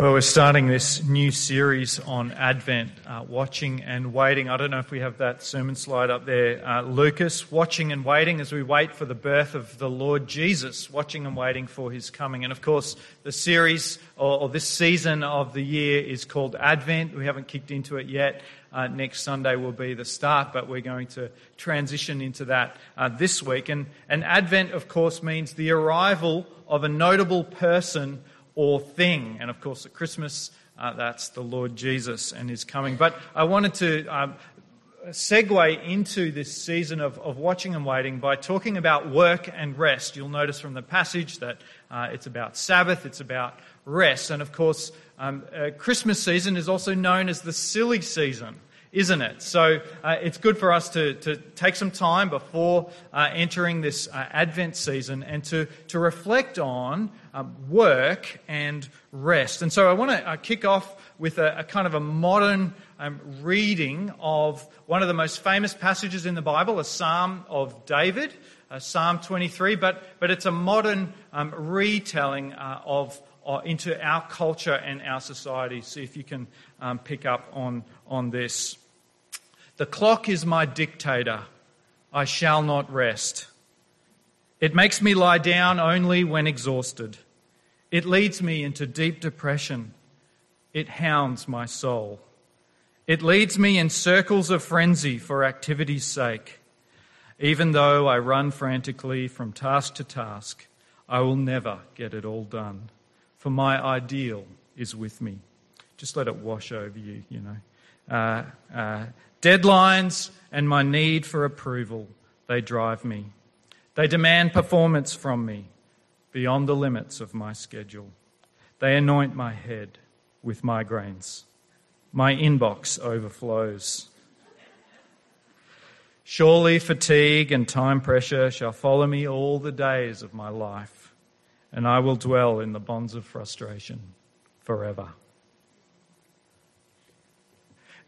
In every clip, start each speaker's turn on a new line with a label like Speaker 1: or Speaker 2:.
Speaker 1: Well, we're starting this new series on Advent, uh, watching and waiting. I don't know if we have that sermon slide up there, uh, Lucas. Watching and waiting as we wait for the birth of the Lord Jesus, watching and waiting for his coming. And of course, the series or, or this season of the year is called Advent. We haven't kicked into it yet. Uh, next Sunday will be the start, but we're going to transition into that uh, this week. And, and Advent, of course, means the arrival of a notable person or thing. And of course, at Christmas, uh, that's the Lord Jesus and his coming. But I wanted to um, segue into this season of, of watching and waiting by talking about work and rest. You'll notice from the passage that uh, it's about Sabbath, it's about rest. And of course, um, uh, Christmas season is also known as the silly season isn't it? So uh, it's good for us to, to take some time before uh, entering this uh, Advent season and to, to reflect on um, work and rest. And so I want to uh, kick off with a, a, kind of a modern um, reading of one of the most famous passages in the Bible, a Psalm of David, uh, Psalm 23, but, but it's a modern um, retelling of into our culture and our society. See if you can um, pick up on, on this. The clock is my dictator. I shall not rest. It makes me lie down only when exhausted. It leads me into deep depression. It hounds my soul. It leads me in circles of frenzy for activity's sake. Even though I run frantically from task to task, I will never get it all done for my ideal is with me. Just let it wash over you, you know. Uh, uh, deadlines and my need for approval, they drive me. They demand performance from me beyond the limits of my schedule. They anoint my head with migraines. My inbox overflows. Surely fatigue and time pressure shall follow me all the days of my life and I will dwell in the bonds of frustration forever.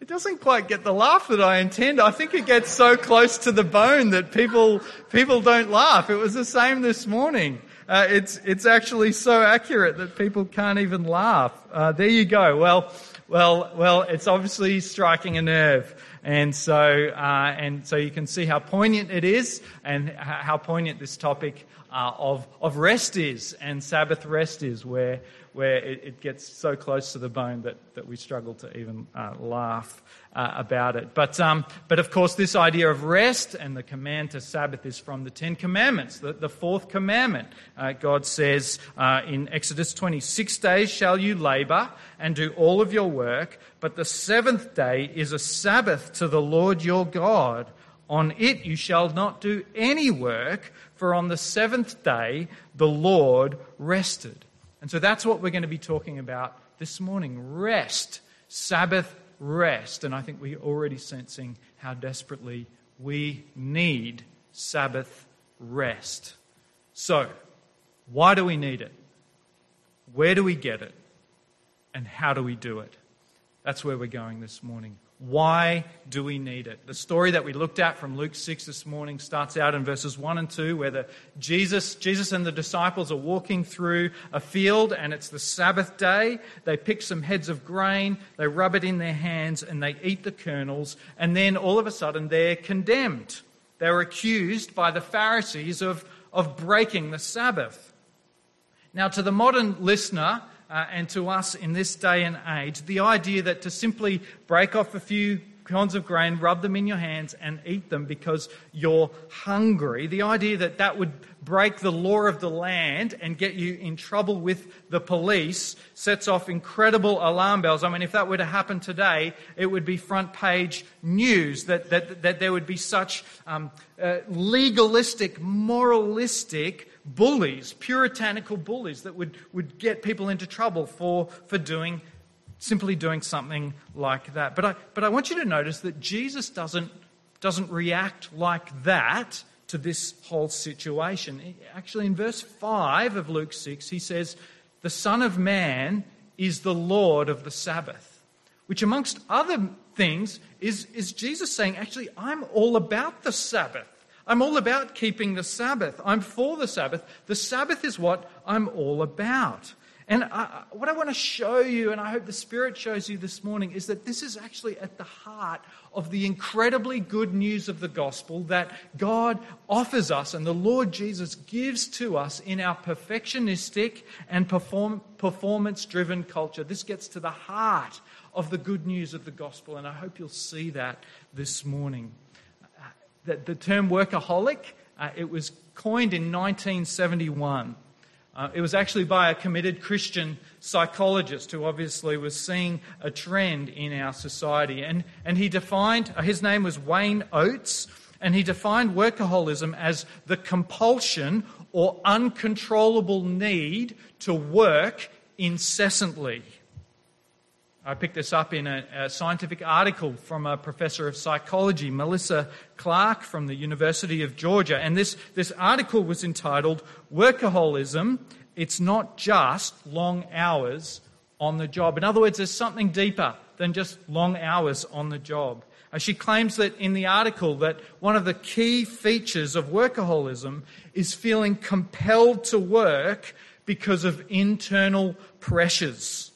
Speaker 1: It doesn't quite get the laugh that I intend. I think it gets so close to the bone that people, people don't laugh. It was the same this morning. Uh, it's, it's actually so accurate that people can't even laugh. Uh, there you go. Well, well, well, it's obviously striking a nerve. And so, uh, and so you can see how poignant it is and how poignant this topic uh, of, of rest is and Sabbath rest is, where, where it, it, gets so close to the bone that, that we struggle to even uh, laugh uh, about it. But, um, but of course, this idea of rest and the command to Sabbath is from the Ten Commandments, the, the fourth commandment. Uh, God says uh, in Exodus 26 days shall you labor and do all of your work, but the seventh day is a Sabbath to the Lord your God. On it you shall not do any work, for on the seventh day the Lord rested. And so that's what we're going to be talking about this morning rest, Sabbath rest. And I think we're already sensing how desperately we need Sabbath rest. So, why do we need it? Where do we get it? And how do we do it? That's where we're going this morning. Why do we need it? The story that we looked at from Luke 6 this morning starts out in verses 1 and 2, where the Jesus, Jesus and the disciples are walking through a field and it's the Sabbath day. They pick some heads of grain, they rub it in their hands, and they eat the kernels. And then all of a sudden they're condemned. They're accused by the Pharisees of, of breaking the Sabbath. Now, to the modern listener, uh, and to us in this day and age, the idea that to simply break off a few kinds of grain, rub them in your hands, and eat them because you're hungry, the idea that that would break the law of the land and get you in trouble with the police sets off incredible alarm bells. I mean, if that were to happen today, it would be front page news that, that, that there would be such um, uh, legalistic, moralistic bullies, puritanical bullies that would, would get people into trouble for, for doing simply doing something like that. But I, but I want you to notice that Jesus doesn't, doesn't react like that to this whole situation. Actually, in verse 5 of Luke 6, he says, The Son of Man is the Lord of the Sabbath, which, amongst other things, is, is Jesus saying, Actually, I'm all about the Sabbath. I'm all about keeping the Sabbath. I'm for the Sabbath. The Sabbath is what I'm all about. And I, what I want to show you, and I hope the Spirit shows you this morning, is that this is actually at the heart of the incredibly good news of the gospel that God offers us and the Lord Jesus gives to us in our perfectionistic and perform, performance driven culture. This gets to the heart of the good news of the gospel, and I hope you'll see that this morning. The, the term workaholic, uh, it was coined in 1971. Uh, it was actually by a committed Christian psychologist who obviously was seeing a trend in our society. And, and he defined, uh, his name was Wayne Oates, and he defined workaholism as the compulsion or uncontrollable need to work incessantly. I picked this up in a, a, scientific article from a professor of psychology, Malissa Clark from the University of Georgia. And this, this article was entitled Workaholism It's Not Just Long Hours on the Job. In other words, there's something deeper than just long hours on the job. Uh, she claims that in the article that one of the key features of workaholism is feeling compelled to work because of internal pressures.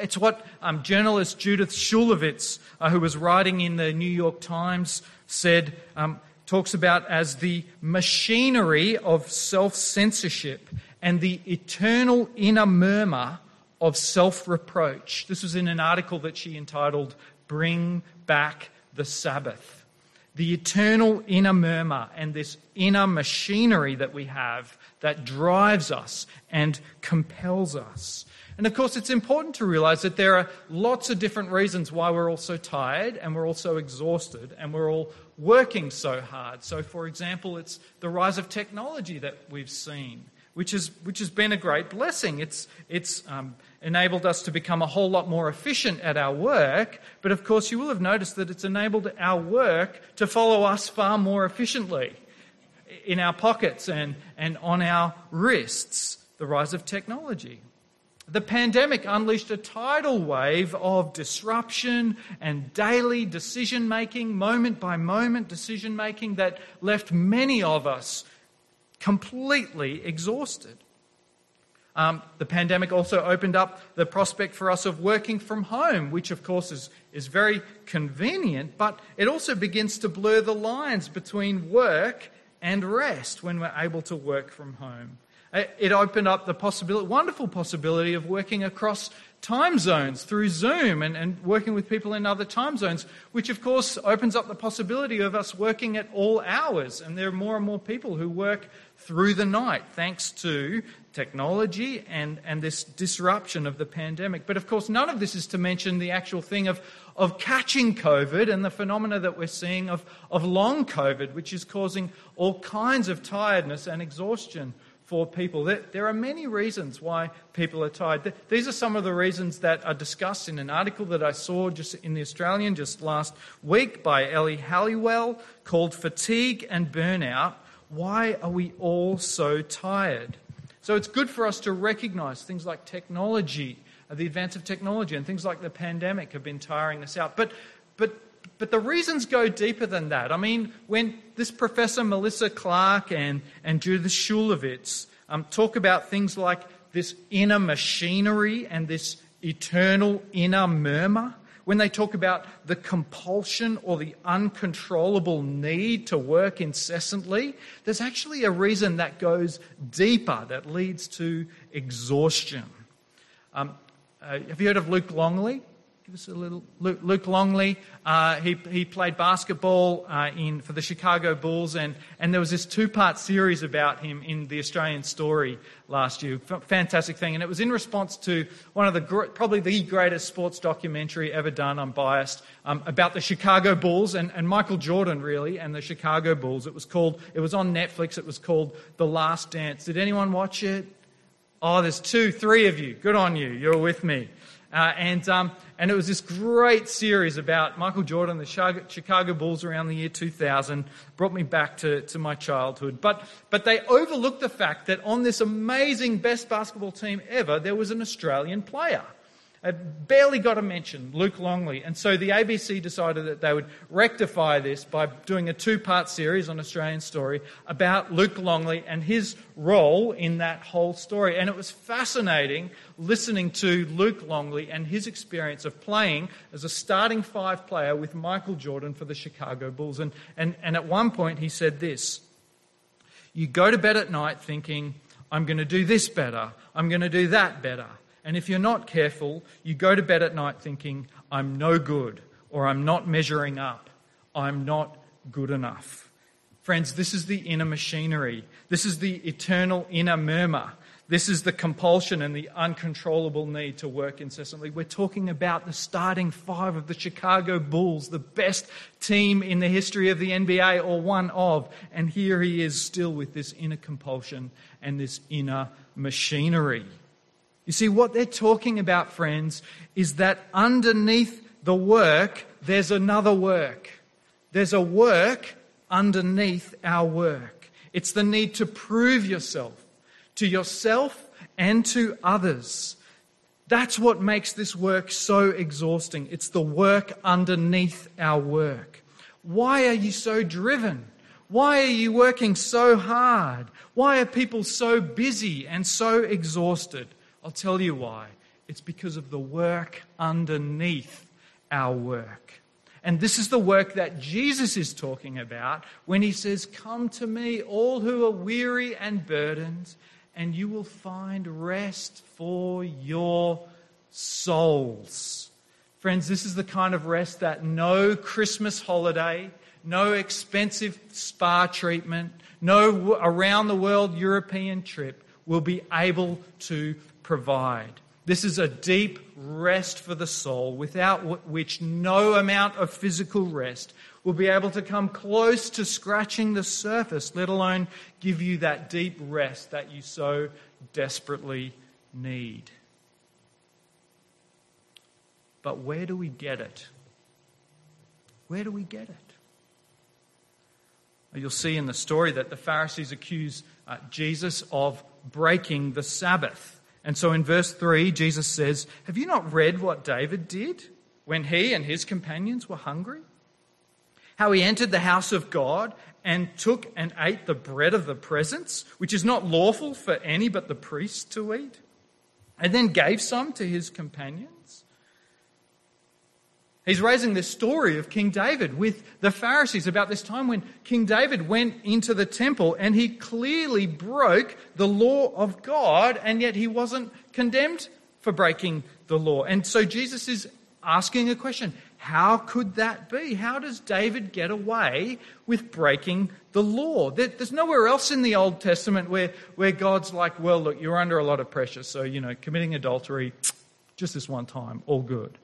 Speaker 1: It's what um, journalist Judith Shulevitz, uh, who was writing in the New York Times, said, um, talks about as the machinery of self censorship and the eternal inner murmur of self reproach. This was in an article that she entitled Bring Back the Sabbath. The eternal inner murmur and this inner machinery that we have that drives us and compels us. And of course, it's important to realize that there are lots of different reasons why we're all so tired and we're all so exhausted and we're all working so hard. So, for example, it's the rise of technology that we've seen, which, is, which has been a great blessing. It's, it's um, enabled us to become a whole lot more efficient at our work, but of course, you will have noticed that it's enabled our work to follow us far more efficiently in our pockets and, and on our wrists. The rise of technology. The pandemic unleashed a tidal wave of disruption and daily decision making, moment by moment decision making, that left many of us completely exhausted. Um, the pandemic also opened up the prospect for us of working from home, which of course is, is very convenient, but it also begins to blur the lines between work and rest when we're able to work from home. Uh, it opened up the possibility, wonderful possibility of working across time zones through Zoom and, and working with people in other time zones, which of course opens up the possibility of us working at all hours. And there are more and more people who work through the night thanks to technology and, and this disruption of the pandemic. But of course, none of this is to mention the actual thing of, of catching COVID and the phenomena that we're seeing of, of long COVID, which is causing all kinds of tiredness and exhaustion for people. There, are many reasons why people are tired. These are some of the reasons that are discussed in an article that I saw just in the Australian just last week by Ellie Halliwell called Fatigue and Burnout. Why are we all so tired? So it's good for us to recognize things like technology, the advance of technology, and things like the pandemic have been tiring us out. But, but but the reasons go deeper than that. I mean, when this professor Malissa Clark and, and Judith Shulevitz um, talk about things like this inner machinery and this eternal inner murmur, when they talk about the compulsion or the uncontrollable need to work incessantly, there's actually a reason that goes deeper, that leads to exhaustion. Um, uh, have you heard of Luke Longley? Give us a little. Luke, Longley, uh, he, he played basketball uh, in, for the Chicago Bulls, and, and there was this two part series about him in the Australian Story last year. F- fantastic thing. And it was in response to one of the, gr- probably the greatest sports documentary ever done, I'm biased, um, about the Chicago Bulls and, and Michael Jordan, really, and the Chicago Bulls. It was called, it was on Netflix, it was called The Last Dance. Did anyone watch it? Oh, there's two, three of you. Good on you. You're with me. Uh, and, um, and it was this great series about Michael Jordan, the Chicago Bulls around the year 2000, brought me back to, to my childhood. But, but they overlooked the fact that on this amazing best basketball team ever, there was an Australian player. It barely got a mention, Luke Longley. And so the ABC decided that they would rectify this by doing a two part series on Australian Story about Luke Longley and his role in that whole story. And it was fascinating listening to Luke Longley and his experience of playing as a starting five player with Michael Jordan for the Chicago Bulls. And, and, and at one point he said this You go to bed at night thinking, I'm going to do this better, I'm going to do that better. And if you're not careful, you go to bed at night thinking, I'm no good, or I'm not measuring up, I'm not good enough. Friends, this is the inner machinery. This is the eternal inner murmur. This is the compulsion and the uncontrollable need to work incessantly. We're talking about the starting five of the Chicago Bulls, the best team in the history of the NBA, or one of. And here he is still with this inner compulsion and this inner machinery. You see, what they're talking about, friends, is that underneath the work, there's another work. There's a work underneath our work. It's the need to prove yourself to yourself and to others. That's what makes this work so exhausting. It's the work underneath our work. Why are you so driven? Why are you working so hard? Why are people so busy and so exhausted? I'll tell you why. It's because of the work underneath our work. And this is the work that Jesus is talking about when he says, Come to me, all who are weary and burdened, and you will find rest for your souls. Friends, this is the kind of rest that no Christmas holiday, no expensive spa treatment, no around the world European trip will be able to provide. This is a deep rest for the soul, without which no amount of physical rest will be able to come close to scratching the surface, let alone give you that deep rest that you so desperately need. But where do we get it? Where do we get it? You'll see in the story that the Pharisees accuse uh, Jesus of breaking the Sabbath. And so in verse 3, Jesus says, Have you not read what David did when he and his companions were hungry? How he entered the house of God and took and ate the bread of the presence, which is not lawful for any but the priest to eat, and then gave some to his companions? He's raising this story of King David with the Pharisees about this time when King David went into the temple and he clearly broke the law of God, and yet he wasn't condemned for breaking the law. And so Jesus is asking a question How could that be? How does David get away with breaking the law? There's nowhere else in the Old Testament where, where God's like, Well, look, you're under a lot of pressure, so, you know, committing adultery, just this one time, all good.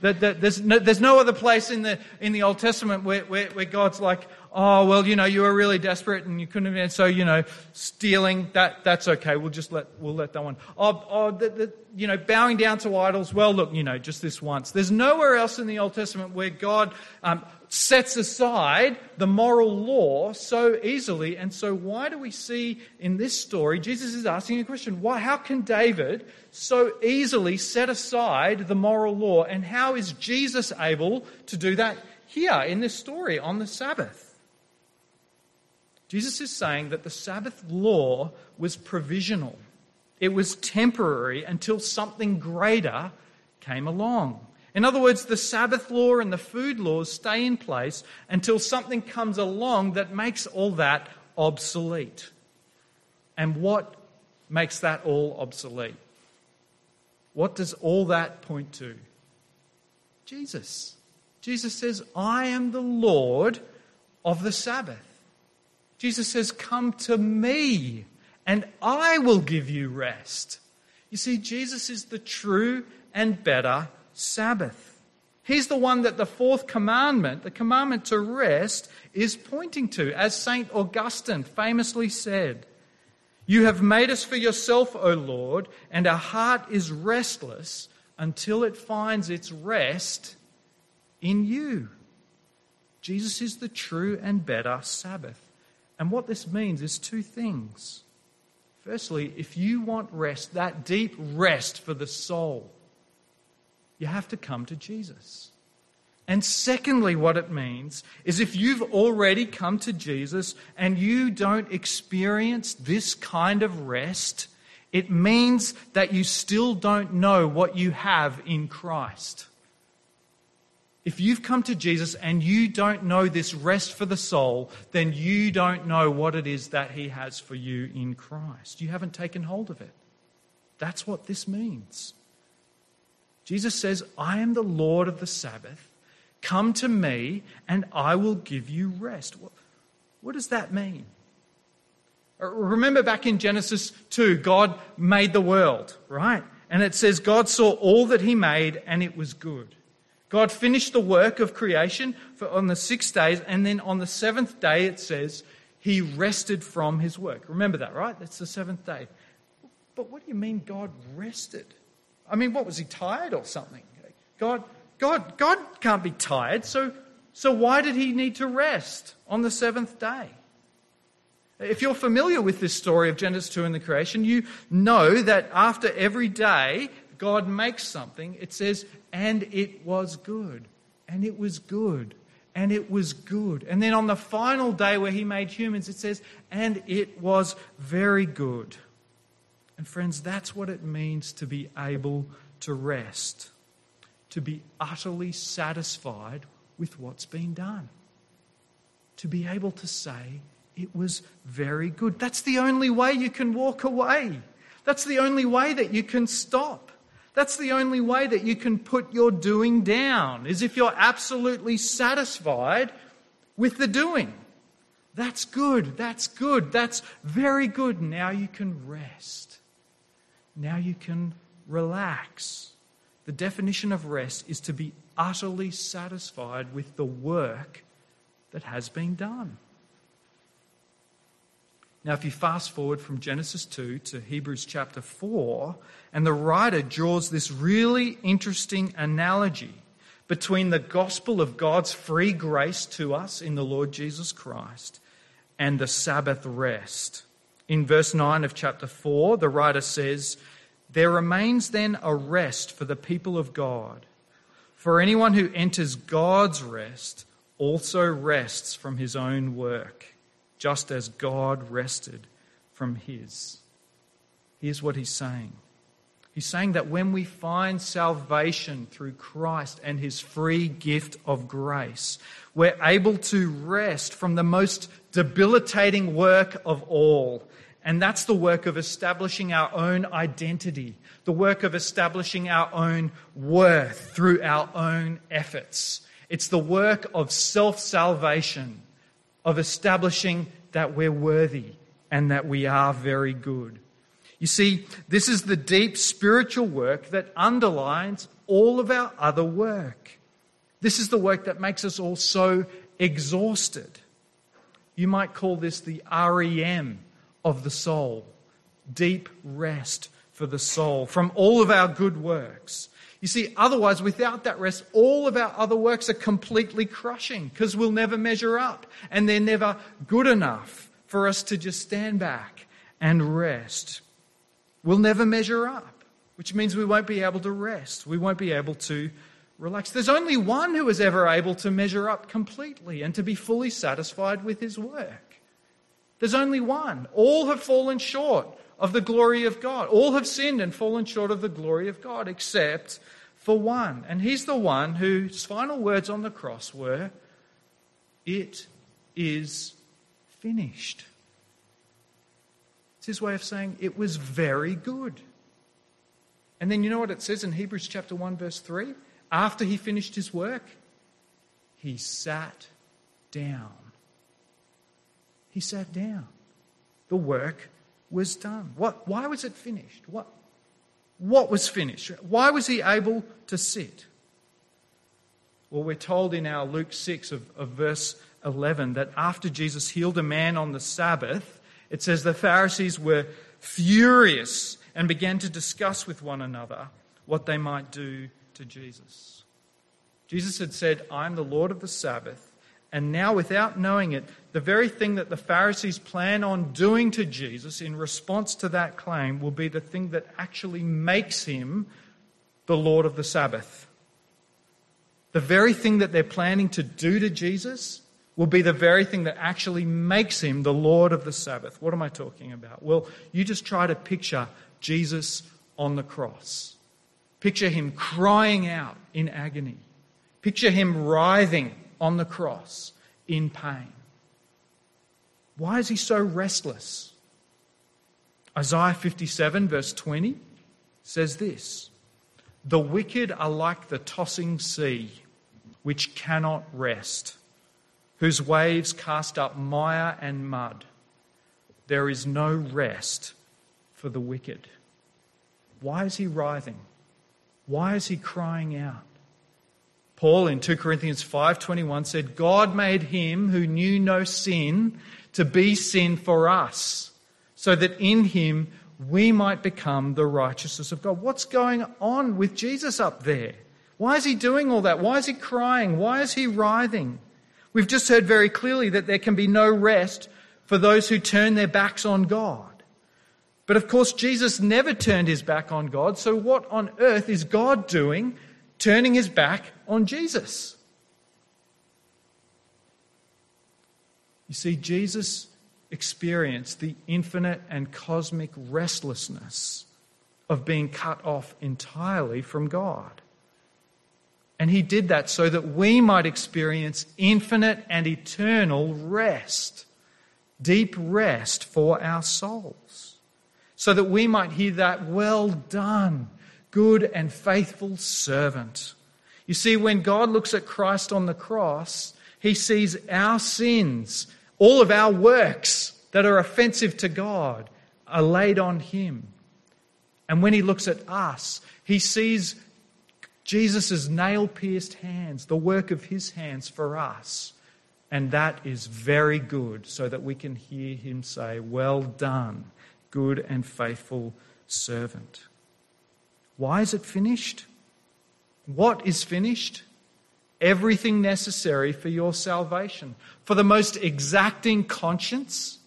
Speaker 1: There's no, there's no other place in the, in the Old Testament where, where, where God's like, oh, well, you know, you were really desperate and you couldn't have, so, you know, stealing, that, that's okay. We'll just let, we'll let that one. Oh, oh the, the, you know, bowing down to idols, well, look, you know, just this once. There's nowhere else in the Old Testament where God um, sets aside the moral law so easily. And so, why do we see in this story, Jesus is asking a question why, how can David so easily set aside the moral law? And how is Jesus able to do that here in this story on the Sabbath? Jesus is saying that the Sabbath law was provisional. It was temporary until something greater came along. In other words, the Sabbath law and the food laws stay in place until something comes along that makes all that obsolete. And what makes that all obsolete? What does all that point to? Jesus. Jesus says, I am the Lord of the Sabbath. Jesus says, Come to me, and I will give you rest. You see, Jesus is the true and better Sabbath. He's the one that the fourth commandment, the commandment to rest, is pointing to, as St. Augustine famously said. You have made us for yourself, O Lord, and our heart is restless until it finds its rest in you. Jesus is the true and better Sabbath. And what this means is two things. Firstly, if you want rest, that deep rest for the soul, you have to come to Jesus. And secondly, what it means is if you've already come to Jesus and you don't experience this kind of rest, it means that you still don't know what you have in Christ. If you've come to Jesus and you don't know this rest for the soul, then you don't know what it is that He has for you in Christ. You haven't taken hold of it. That's what this means. Jesus says, I am the Lord of the Sabbath. Come to me and I will give you rest. What, what does that mean? Uh, remember back in Genesis 2, God made the world, right? And it says, God saw all that He made and it was good. God finished the work of creation on the six days, and then on the seventh day, it says, he rested from his work. Remember that, right? That's the seventh day. But what do you mean God rested? I mean, what was he tired or something? God, God, God can't be tired. So, so why did he need to rest on the seventh day? If you're familiar with this story of Genesis 2 and the creation, you know that after every day God makes something, it says, and it was good. And it was good. And it was good. And then on the final day where he made humans, it says, and it was very good. And friends, that's what it means to be able to rest, to be utterly satisfied with what's been done, to be able to say, it was very good. That's the only way you can walk away. That's the only way that you can stop. That's the only way that you can put your doing down, is if you're absolutely satisfied with the doing. That's good. That's good. That's very good. Now you can rest. Now you can relax. The definition of rest is to be utterly satisfied with the work that has been done. Now, if you fast forward from Genesis 2 to Hebrews chapter 4, and the writer draws this really interesting analogy between the gospel of God's free grace to us in the Lord Jesus Christ and the Sabbath rest. In verse 9 of chapter 4, the writer says, There remains then a rest for the people of God. For anyone who enters God's rest also rests from his own work just as God rested from his. Here's what he's saying. He's saying that when we find salvation through Christ and his free gift of grace, we're able to rest from the most debilitating work of all. And that's the work of establishing our own identity, the work of establishing our own worth through our own efforts. It's the work of self salvation of establishing that we're worthy and that we are very good. You see, this is the deep spiritual work that underlines all of our other work. This is the work that makes us all so exhausted. You might call this the REM of the soul deep rest for the soul from all of our good works. You see, otherwise, without that rest, all of our other works are completely crushing because we'll never measure up and they're never good enough for us to just stand back and rest. We'll never measure up, which means we won't be able to rest. We won't be able to relax. There's only one who is ever able to measure up completely and to be fully satisfied with his work. There's only one. All have fallen short of the glory of God. All have sinned and fallen short of the glory of God, except for one. And he's the one whose final words on the cross were, It is finished. It's his way of saying it was very good. And then you know what it says in Hebrews chapter 1, verse 3? After he finished his work, he sat down. He sat down. The work was done. What, why was it finished? What, what was finished? Why was he able to sit? Well, we're told in our Luke 6 of, of verse 11 that after Jesus healed a man on the Sabbath, it says the Pharisees were furious and began to discuss with one another what they might do to Jesus. Jesus had said, I'm the Lord of the Sabbath. And now, without knowing it, the very thing that the Pharisees plan on doing to Jesus in response to that claim will be the thing that actually makes him the Lord of the Sabbath. the very thing that they're planning to do to Jesus will be the very thing that actually makes him the Lord of the Sabbath. What am I talking about? Well, you just try to picture Jesus on the cross. Picture him crying out in agony. Picture him writhing on the cross in pain. Why is he so restless? Isaiah 57, verse 20, says this The wicked are like the tossing sea, which cannot rest whose waves cast up mire and mud. There is no rest for the wicked. Why is he writhing? Why is he crying out? Paul in 2 Corinthians 5:21 said God made him who knew no sin to be sin for us so that in him we might become the righteousness of God. What's going on with Jesus up there? Why is he doing all that? Why is he crying? Why is he writhing? We've just heard very clearly that there can be no rest for those who turn their backs on God. But of course, Jesus never turned his back on God, so what on earth is God doing turning his back on Jesus? You see, Jesus experienced the infinite and cosmic restlessness of being cut off entirely from God. And he did that so that we might experience infinite and eternal rest, deep rest for our souls. So that we might hear that, well done, good and faithful servant. You see, when God looks at Christ on the cross, he sees our sins, all of our works that are offensive to God, are laid on him. And when he looks at us, he sees Jesus' nail pierced hands, the work of his hands for us. And that is very good, so that we can hear him say, Well done, good and faithful servant. Why is it finished? What is finished? Everything necessary for your salvation. For the most exacting conscience,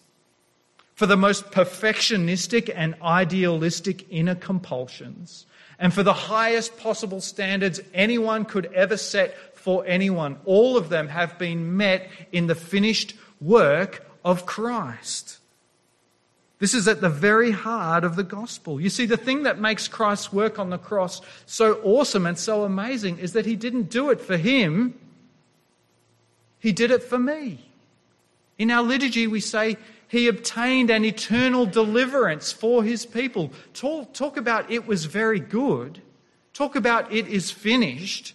Speaker 1: for the most perfectionistic and idealistic inner compulsions, and for the highest possible standards anyone could ever set for anyone. All of them have been met in the finished work of Christ. This is at the very heart of the gospel. You see, the thing that makes Christ's work on the cross so awesome and so amazing is that he didn't do it for him, he did it for me. In our liturgy, we say he obtained an eternal deliverance for his people. Talk, talk about it was very good. Talk about it is finished.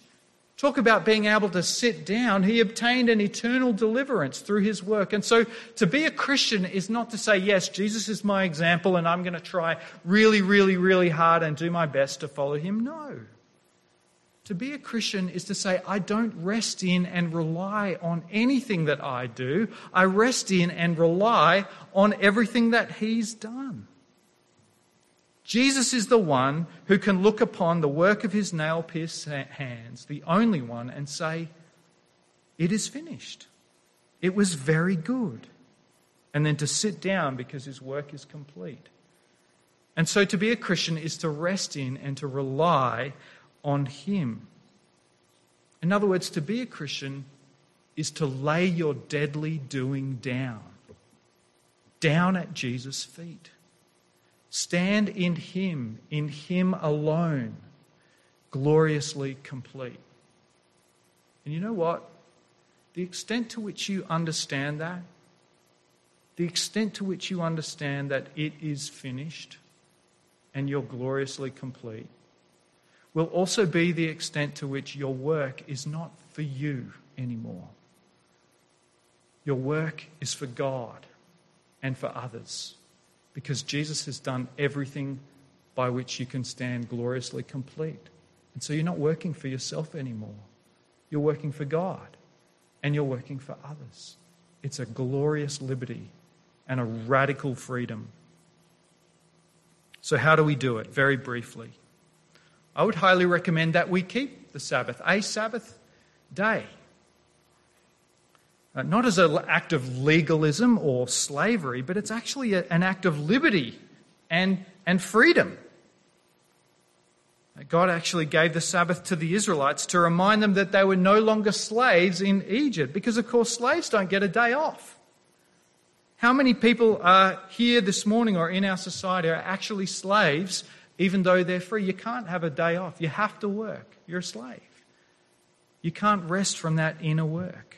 Speaker 1: Talk about being able to sit down. He obtained an eternal deliverance through his work. And so to be a Christian is not to say, yes, Jesus is my example and I'm going to try really, really, really hard and do my best to follow him. No. To be a Christian is to say, I don't rest in and rely on anything that I do. I rest in and rely on everything that He's done. Jesus is the one who can look upon the work of His nail pierced hands, the only one, and say, It is finished. It was very good. And then to sit down because His work is complete. And so to be a Christian is to rest in and to rely on Him. In other words, to be a Christian is to lay your deadly doing down, down at Jesus' feet. Stand in Him, in Him alone, gloriously complete. And you know what? The extent to which you understand that, the extent to which you understand that it is finished and you're gloriously complete, will also be the extent to which your work is not for you anymore. Your work is for God and for others because Jesus has done everything by which you can stand gloriously complete. And so you're not working for yourself anymore. You're working for God and you're working for others. It's a glorious liberty and a radical freedom. So, how do we do it? Very briefly. I would highly recommend that we keep the Sabbath, a Sabbath day. Uh, not as an act of legalism or slavery, but it's actually an act of liberty and, and freedom. Uh, God actually gave the Sabbath to the Israelites to remind them that they were no longer slaves in Egypt, because of course slaves don't get a day off. How many people are here this morning or in our society are actually slaves even though they're free? You can't have a day off. You have to work. You're a slave. You can't rest from that inner work.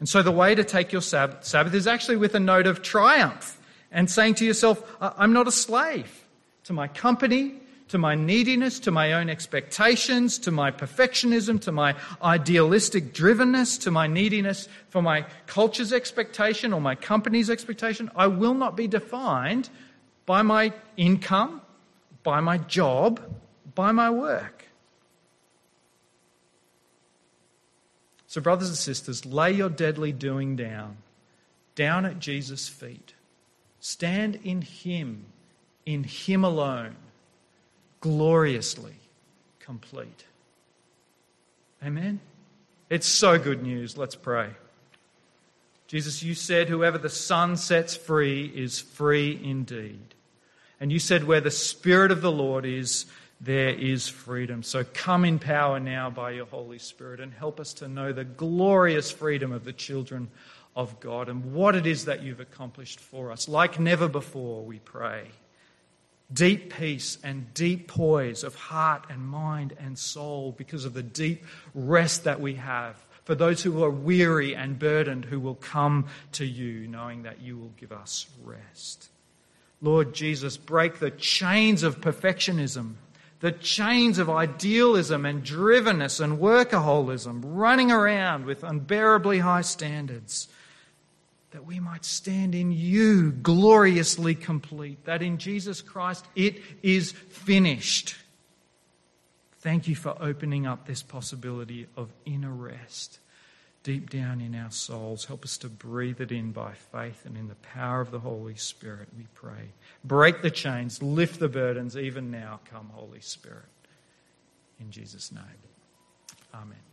Speaker 1: And so the way to take your Sabbath is actually with a note of triumph and saying to yourself, I'm not a slave to my company, to my neediness, to my own expectations, to my perfectionism, to my idealistic drivenness, to my neediness for my culture's expectation or my company's expectation. I will not be defined by my income, by my job, by my work. So, brothers and sisters, lay your deadly doing down, down at Jesus' feet. Stand in Him, in Him alone gloriously complete. Amen? It's so good news. Let's pray. Jesus, you said, Whoever the Son sets free is free indeed. And you said, Where the Spirit of the Lord is, there is freedom. So come in power now by your Holy Spirit and help us to know the glorious freedom of the children of God and what it is that you've accomplished for us. Like never before, we pray deep peace and deep poise of heart and mind and soul because of the deep rest that we have. For those who are weary and burdened, who will come to you, knowing that you will give us rest. Lord Jesus, break the chains of perfectionism, the chains of idealism and drivenness and workaholism, running around with unbearably high standards that we might stand in you gloriously complete, that in Jesus Christ it is finished. Thank you for opening up this possibility of inner rest deep down in our souls. Help us to breathe it in by faith and in the power of the Holy Spirit, we pray. Break the chains, lift the burdens, even now. Come, Holy Spirit. In Jesus' name. Amen.